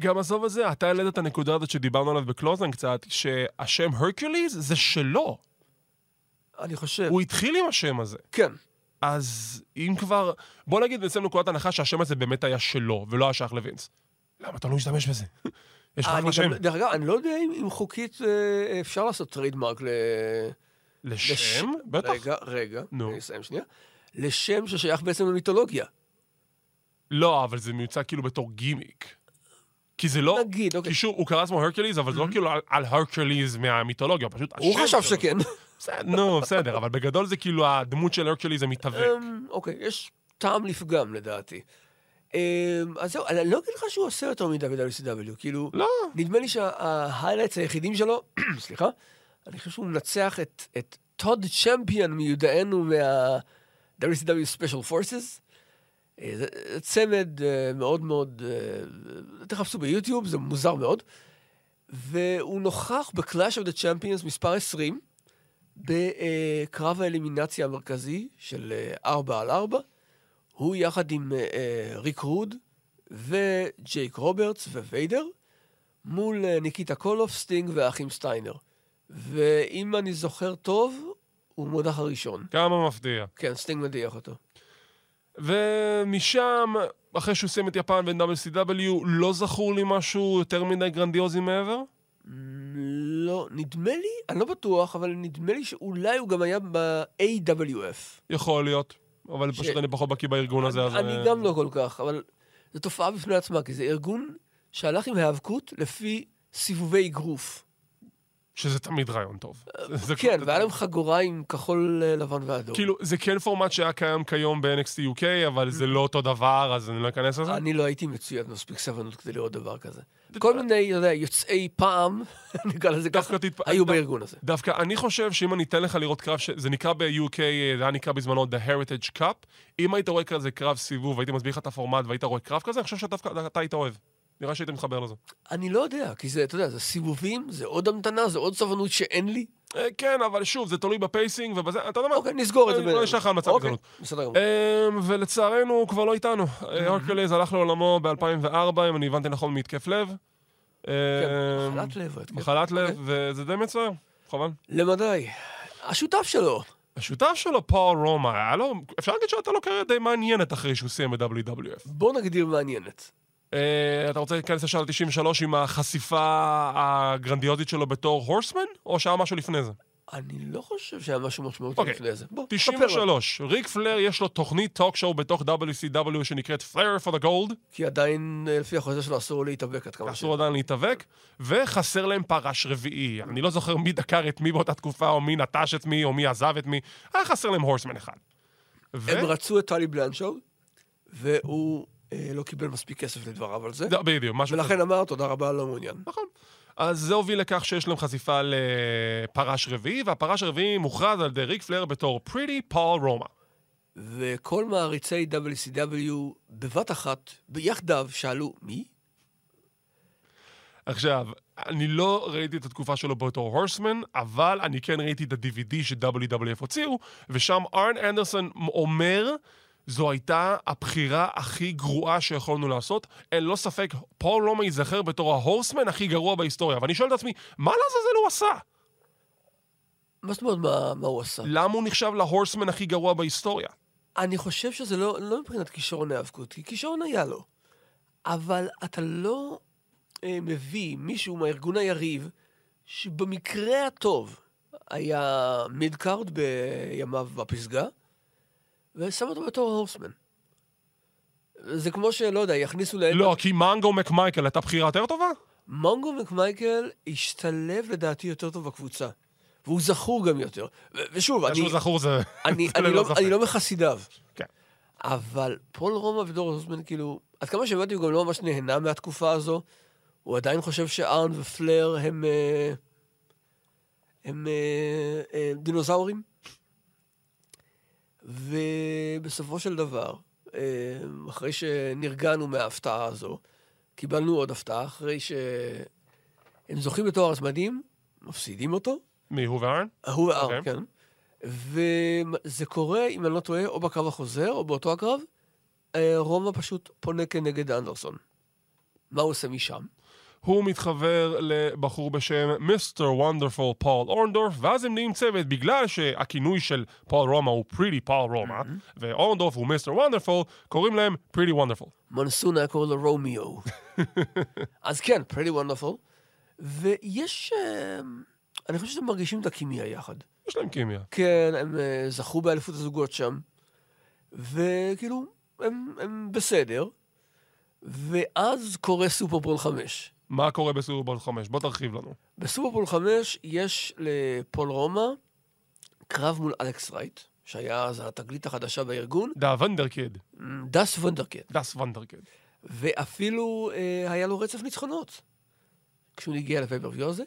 גם עזוב את זה, אתה העלית את הנקודה הזאת שדיברנו עליו בקלוזן קצת, שהשם הרקוליס זה שלו. אני חושב. הוא התחיל עם השם הזה. כן. אז אם כבר... בוא נגיד בעצם נקודת הנחה שהשם הזה באמת היה שלו, ולא היה שייך לווינס. למה אתה לא משתמש בזה? יש לך אחלה שם. דרך אגב, אני לא יודע אם, אם חוקית אה, אפשר לעשות trademark ל... לשם? לש- בטח. רגע, רגע, נו. אני אסיים שנייה. לשם ששייך בעצם למיתולוגיה. לא, אבל זה מיוצג כאילו בתור גימיק. כי זה לא... נגיד, אוקיי. כי שוב, הוא קרא לעצמו הרקוליס, אבל זה לא כאילו על- הרקוליס מהמיתולוגיה, פשוט הוא חשב. שכן. נו, בסדר, אבל בגדול זה כאילו הדמות של הרקוליס זה מתאבק. אמ, אוקיי, יש טעם לפגם לדעתי. אמ, אז זהו, אני לא אגיד לך שהוא עושה יותר מדי ב-WCW, כאילו... לא. נדמה לי שה highlights היחידים שלו, סליחה, אני חושב שהוא מנצח את, את טוד צ'מפיון מיודענו מה-WCW Special Forces. אה, זה צמד אה, מאוד מאוד, אה, תחפשו ביוטיוב, זה מוזר מאוד. והוא נוכח ב-Clash of the Champions מספר 20, בקרב האלימינציה המרכזי של 4 על 4. הוא יחד עם ריק רוד וג'ייק רוברטס וויידר, מול ניקיטה קולוף, סטינג והאחים סטיינר. ואם אני זוכר טוב, הוא מודח הראשון. כמה מפתיע. כן, סטינג מדיח אותו. ומשם, אחרי שהוא סיים את יפן בין WCW, לא זכור לי משהו יותר מדי גרנדיוזי מעבר? מ, לא, נדמה לי, אני לא בטוח, אבל נדמה לי שאולי הוא גם היה ב-AWF. יכול להיות. אבל ש- פשוט אני פחות בקיא בארגון הזה, אז... אני אה, גם לא כל כך, אבל זו תופעה בפני עצמה, כי זה ארגון שהלך עם היאבקות לפי סיבובי אגרוף. שזה תמיד רעיון טוב. זה- כן, והיה להם חגורה עם כחול אה, לבן ואדום. כאילו, זה כן פורמט שהיה קיים כיום ב-NXT UK, אבל זה לא אותו דבר, אז אני לא אכנס לזה. אני לא הייתי מצויד מספיק סבלנות כדי לראות דבר כזה. כל מיני, אתה יודע, יוצאי פעם, נקרא לזה ככה. היו דו- בארגון הזה. דווקא אני חושב שאם אני אתן לך לראות קרב. זה נקרא ב-UK, זה היה נקרא בזמנו The Heritage Cup, אם היית רואה כזה קרב סיבוב, והייתי מסביר לך את הפורמט והיית רואה קרב כזה, אני חושב שדווקא אתה היית אוהב. נראה שהייתי מתחבר לזה. אני לא יודע, כי זה, אתה יודע, זה סיבובים, זה עוד המתנה, זה עוד סבלנות שאין לי. אה, כן, אבל שוב, זה תלוי ב pacing ובזה, אתה יודע מה? אוקיי, נסגור את זה. אה, לא נשאר לך המלצה אוקיי, בגזענות. בסדר גמור. אמ, ולצערנו הוא כבר לא איתנו. אה, הרקוליס הלך לעולמו ב-2004, אם אני הבנתי נכון, מהתקף לב. כן, אמ, מחלת לב. מחלת לב, אוקיי. וזה די מצער, חבל. למדי. השותף שלו, השותף שלו, פול רומא, היה לו, אפשר להגיד שהייתה לו קריירה די מעניינת אחרי שהוא סיים ב-WWF. בוא נגדיר מעניינת. אה, אתה רוצה להיכנס ישר ל-93 עם החשיפה הגרנדיוזית שלו בתור Horseman, או שהיה משהו לפני זה? אני לא חושב שהיה משהו משמעותי אוקיי. לפני זה. בוא, ספר לנו. 93, ריק פלר יש לו תוכנית טוק שואו בתוך WCW שנקראת Flair for the Gold, כי עדיין, אה, לפי החוזה שלו, אסור להתאבק עד כמה. אסור עדיין להתאבק, וחסר להם פרש רביעי. אני לא זוכר מי דקר את מי באותה תקופה, או מי נטש את מי, או מי עזב את מי, היה חסר להם הורסמן אחד. ו... הם רצו את טלי בלנשו, והוא לא קיבל מספיק כסף לדבריו על זה, לא, בדיוק, משהו כזה. ולכן אמר, תודה רבה, לא מעוניין. נכון. אז זה הוביל לכך שיש להם חשיפה לפרש רביעי, והפרש הרביעי מוכרז על ידי ריק פלר בתור פריטי פול רומא. וכל מעריצי WCW בבת אחת, ביחדיו, שאלו, מי? עכשיו, אני לא ראיתי את התקופה שלו בתור הורסמן, אבל אני כן ראיתי את ה-DVD ש-WWF הוציאו, ושם ארן אנדרסון אומר, זו הייתה הבחירה הכי גרועה שיכולנו לעשות. אין לא ספק, פול רומא ייזכר בתור ה Horseman הכי גרוע בהיסטוריה. ואני שואל את עצמי, מה לעזאזל הוא עשה? מה זאת אומרת, מה, מה הוא עשה? למה הוא נחשב ל Horseman הכי גרוע בהיסטוריה? אני חושב שזה לא, לא מבחינת כישרון היאבקות, כי כישרון היה לו. אבל אתה לא אה, מביא מישהו מהארגון היריב, שבמקרה הטוב היה midcard בימיו בפסגה, ושם אותו בתור הורסמן. זה כמו שלא יודע, יכניסו להם... לא, כי מנגו מקמייקל הייתה בחירה יותר טובה? מונגו מקמייקל השתלב לדעתי יותר טוב בקבוצה. והוא זכור גם יותר. ושוב, אני, משהו זכור זה... אני, זה אני, לא, ספק. אני לא מחסידיו. כן. אבל פול רומא ודור הוזמן, כאילו, עד כמה שהבנתי, הוא גם לא ממש נהנה מהתקופה הזו. הוא עדיין חושב שארן ופלר הם, אה, הם אה, אה, דינוזאורים. ובסופו של דבר, אה, אחרי שנרגענו מההפתעה הזו, קיבלנו עוד הפתעה, אחרי שהם זוכים בתואר הזמנים, מפסידים אותו, מי, הוא וארן? הוא והר, אוקיי. כן. וזה קורה, אם אני לא טועה, או בקרב החוזר, או באותו הקרב, אה, רומא פשוט פונה כנגד אנדרסון. מה הוא עושה משם? הוא מתחבר לבחור בשם Mr. Wonderful פול אורנדורף, ואז הם נהיים צוות בגלל שהכינוי של פול רומא הוא Pretty פול רומא, ואורנדורף הוא Mr. Wonderful, קוראים להם Pretty Wonderful. מונסון היה קורא לו רומיו. אז כן, Pretty Wonderful. ויש... אה, אני חושב שאתם מרגישים את הכימיה יחד. יש להם כימיה. כן, הם אה, זכו באליפות הזוגות שם, וכאילו, הם, הם בסדר. ואז קורה SuperBrawl 5. מה קורה ב SuperBrawl 5? בוא תרחיב לנו. ב SuperBrawl 5 יש לפול רומא קרב מול אלכס רייט, שהיה אז התגלית החדשה בארגון, The Wonderkid. Das Wunderkind. Das Wunderkind. ואפילו אה, היה לו רצף ניצחונות כשהוא הגיע ל pay-per-view הזה.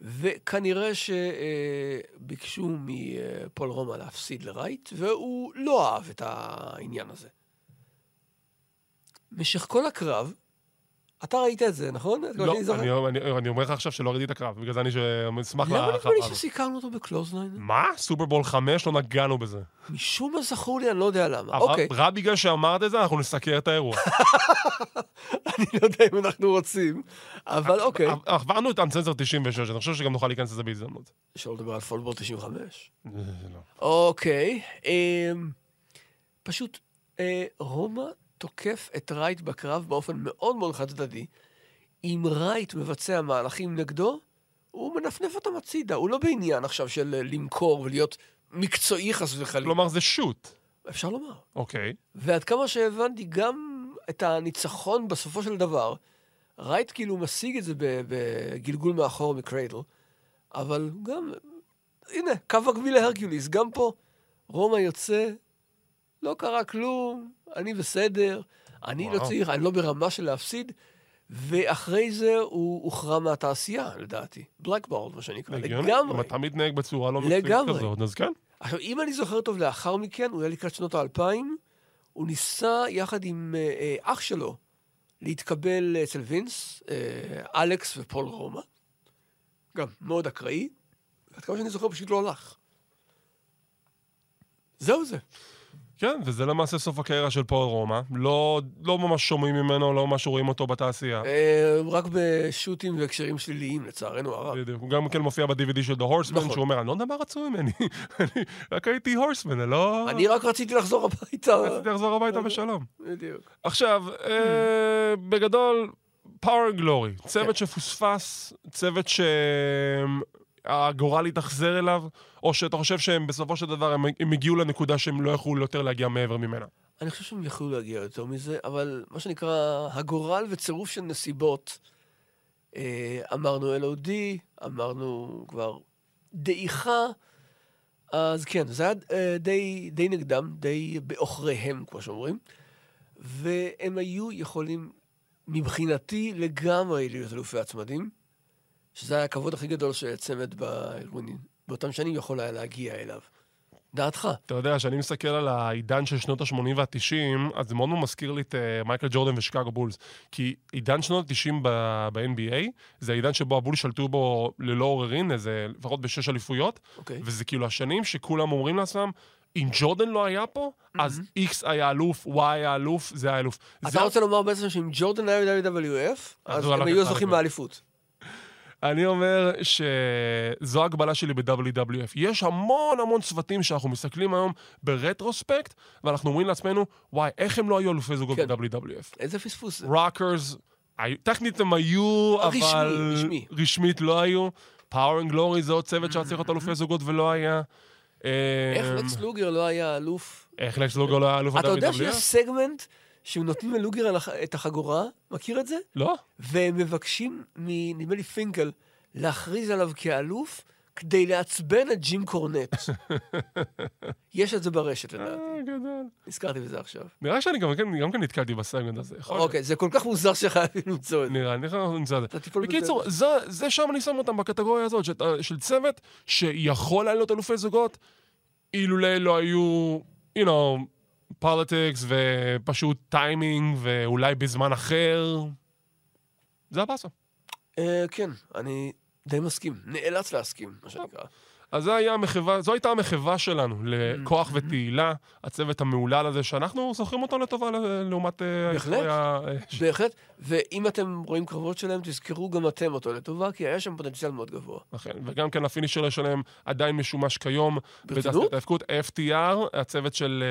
וכנראה שביקשו מפול רומא להפסיד לרייט, והוא לא אהב את העניין הזה. במשך כל הקרב, אתה ראית את זה, נכון? לא? אני, אני, אני אומר לך עכשיו שלא ראיתי את הקרב, בגלל זה אני אשמח למה נדמה להרחבה לי הזאת. שסיכרנו אותו בקלוזליין? מה? סופרבול 5? לא נגענו בזה. משום מה זכור לי, אני לא יודע למה. אוקיי, רק בגלל שאמרת את זה, אנחנו נסקר את האירוע. אני לא יודע אם אנחנו רוצים, אבל אוקיי. עברנו את אנסנסר 96, אני חושב שגם נוכל להיכנס לזה בהזדמנות. אפשר לדבר על פולבור 95. אה, לא. אוקיי, אמ, פשוט אה, רומא תוקף את רייט בקרב באופן מאוד מאוד חד צדדי. אם רייט מבצע מהלכים נגדו, הוא מנפנף אותם הצידה. הוא לא בעניין עכשיו של אה, למכור ולהיות מקצועי חס וחלילה. כלומר, זה שוט. אפשר לומר. אוקיי. ועד כמה שהבנתי, גם את הניצחון בסופו של דבר, רייט כאילו משיג את זה בגלגול מאחור מקריידל, אבל גם, הנה, קו מקביל להרקיוליס, גם פה רומא יוצא, לא קרה כלום, אני בסדר, אני לא וואו. צריך, אני לא ברמה של להפסיד, ואחרי זה הוא הוכרע מהתעשייה, לדעתי. בלקבורד, מה שנקרא. לגמרי. אם אתה מתנהג בצורה לא מקצועית. כזאת, אז כן. עכשיו, אם אני זוכר טוב, לאחר מכן, הוא היה לקראת שנות האלפיים, הוא ניסה יחד עם אה, אה, אח שלו להתקבל אצל וינס, אה, אלכס ופול רומא. גם מאוד אקראי, עד כמה שאני זוכר, פשוט לא הלך. זהו זה. כן, וזה למעשה סוף הקריירה של פול רומא. לא, לא ממש שומעים ממנו, לא ממש רואים אותו בתעשייה. אה, רק בשו"תים והקשרים שליליים, לצערנו הרב. בדיוק. הוא גם כן מופיע ב-DVD של The Horseman, נכון. שהוא אומר, אני לא יודע מה רצו ממני, אני רק הייתי הורסמן, אני לא... אני רק רציתי לחזור הביתה. רציתי לחזור הביתה בשלום. בדיוק. עכשיו, אה, בגדול, Glory, כן. צוות שפוספס, צוות שהגורל התאכזר אליו, או שאתה חושב שהם בסופו של דבר, הם, הם הגיעו לנקודה שהם לא יכלו יותר להגיע מעבר ממנה. אני חושב שהם יכלו להגיע יותר מזה, אבל מה שנקרא, הגורל וצירוף של נסיבות, אה, אמרנו LOD, אמרנו כבר דעיכה, אז כן, זה היה אה, די, די נגדם, די בעוכריהם, כמו שאומרים, והם היו יכולים, מבחינתי, לגמרי להיות אלופי הצמדים, שזה היה הכבוד הכי גדול שצמד בארגונים באותם שנים יכול היה להגיע אליו. דעתך. אתה יודע, כשאני מסתכל על העידן של שנות ה-80 וה-90, אז זה מאוד מאוד מזכיר לי את uh, מייקל ג'ורדן ושיקגו בולס. כי עידן שנות ה-90 ב-NBA, זה העידן שבו הבולס שלטו בו ללא עוררין, איזה לפחות בשש אליפויות, אוקיי. וזה כאילו השנים שכולם אומרים לעצמם, אם ג'ורדן לא היה פה, אז X היה אלוף, Y היה אלוף, זה היה אלוף. זה- אתה רוצה לומר בעצם שאם ג'ורדן היה ב-WWF, אז הם היו זוכים. באליפות. אני אומר שזו ההקבלה שלי ב-WWF. יש המון המון צוותים שאנחנו מסתכלים היום ב retrospect, ואנחנו אומרים לעצמנו, וואי, איך הם לא היו אלופי זוגות כן. ב-WWF? איזה פספוס. Rockers, טכנית הם היו, רשמי, אבל רשמי. רשמית לא היו. Power and Glory זה עוד צוות שהיה צריך להיות אלופי זוגות ולא היה. איך אה, לקס לוגר לא היה אלוף? איך לקס לוגר לא היה אלוף אתה יודע שיש ב-WWF? סגמנט שהם נותנים ללוגר את החגורה, מכיר את זה? לא. והם מבקשים, נדמה לי פינקל, להכריז עליו כאלוף כדי לעצבן את ג'ים קורנט. יש את זה ברשת לדעתי. אה, גדול. נזכרתי בזה עכשיו. נראה שאני גם כן- גם כן נתקלתי בסגמנט הזה. אוקיי, זה כל כך מוזר שחייבים למצוא את זה. נראה, נראה איך נמצא את זה. בקיצור, זה, זה שם אני שם אותם בקטגוריה הזאת, של, של צוות שיכול היה להיות אלופי זוגות, אילולא לא היו, you know, politics ופשוט טיימינג, ואולי בזמן אחר. זה הבאסה. אה, כן, אני די מסכים. נאלץ להסכים, מה שנקרא. אז זה היה המחווה, זו הייתה המחווה שלנו לכוח ותהילה, הצוות המהולל הזה, שאנחנו זוכרים אותו לטובה לעומת אה, בהחלט. ההיסטוריה. אה, ש- בהחלט, ואם אתם רואים קרבות שלהם, תזכרו גם אתם אותו לטובה, כי היה שם פוטנציאל מאוד גבוה. אכן, וגם כן הפינישר שלהם עדיין משומש כיום. ברצינות? ההאבקות, FTR, הצוות של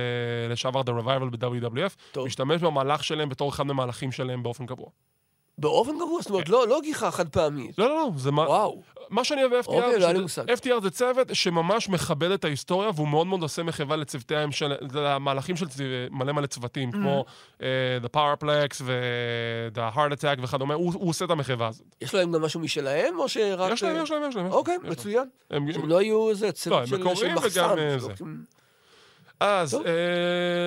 אה, לשעבר The Revival ב-WWF. משתמש במהלך שלהם בתור אחד מהמהלכים שלהם באופן קבוע. באופן גבוה, זאת אומרת, לא לא גיחה חד פעמית. לא, לא, לא, זה מה... וואו. מה שאני אוהב ב-FTR, אוקיי, לא היה לי מושג. FTR זה צוות שממש מכבד את ההיסטוריה, והוא מאוד מאוד עושה מחווה לצוותי הממשל... למהלכים של מלא מלא צוותים, כמו אה, The Powerplex ו- The Hart Attack וכדומה, הוא הוא עושה את המחווה הזאת. יש להם גם משהו משלהם, או שרק... יש להם, יש להם, יש להם. אוקיי. מצוין. הם- לא היו איזה לא, צוות הם של של מקוריים מחסן. וגם, אה, זה. אז. אה,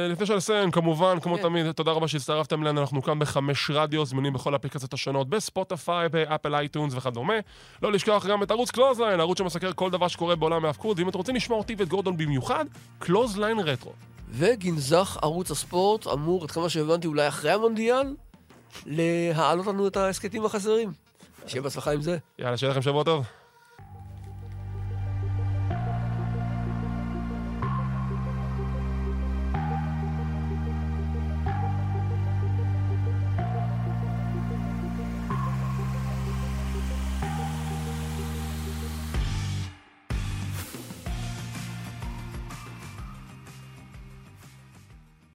לפני שנסיים, כמובן, כמו כן. תמיד, תודה רבה שהצטרפתם אלינו, אנחנו כאן בחמש רדיו, זמינים בכל האפליקציות השונות, בספוטיפיי, באפל iTunes וכדומה. לא לשכוח גם את ערוץ Clothesline, ערוץ שמסקר כל דבר שקורה בעולם ההאבקות, ואם אתם רוצים לשמוע אותי ואת גורדון במיוחד, Clothesline Retro. וגנזך ערוץ הספורט אמור, עד כמה שהבנתי, אולי אחרי המונדיאל, להעלות לנו את ההסכתים החסרים. שיהיה בהצלחה עם זה. יאללה, שיהיה לכם שבוע טוב.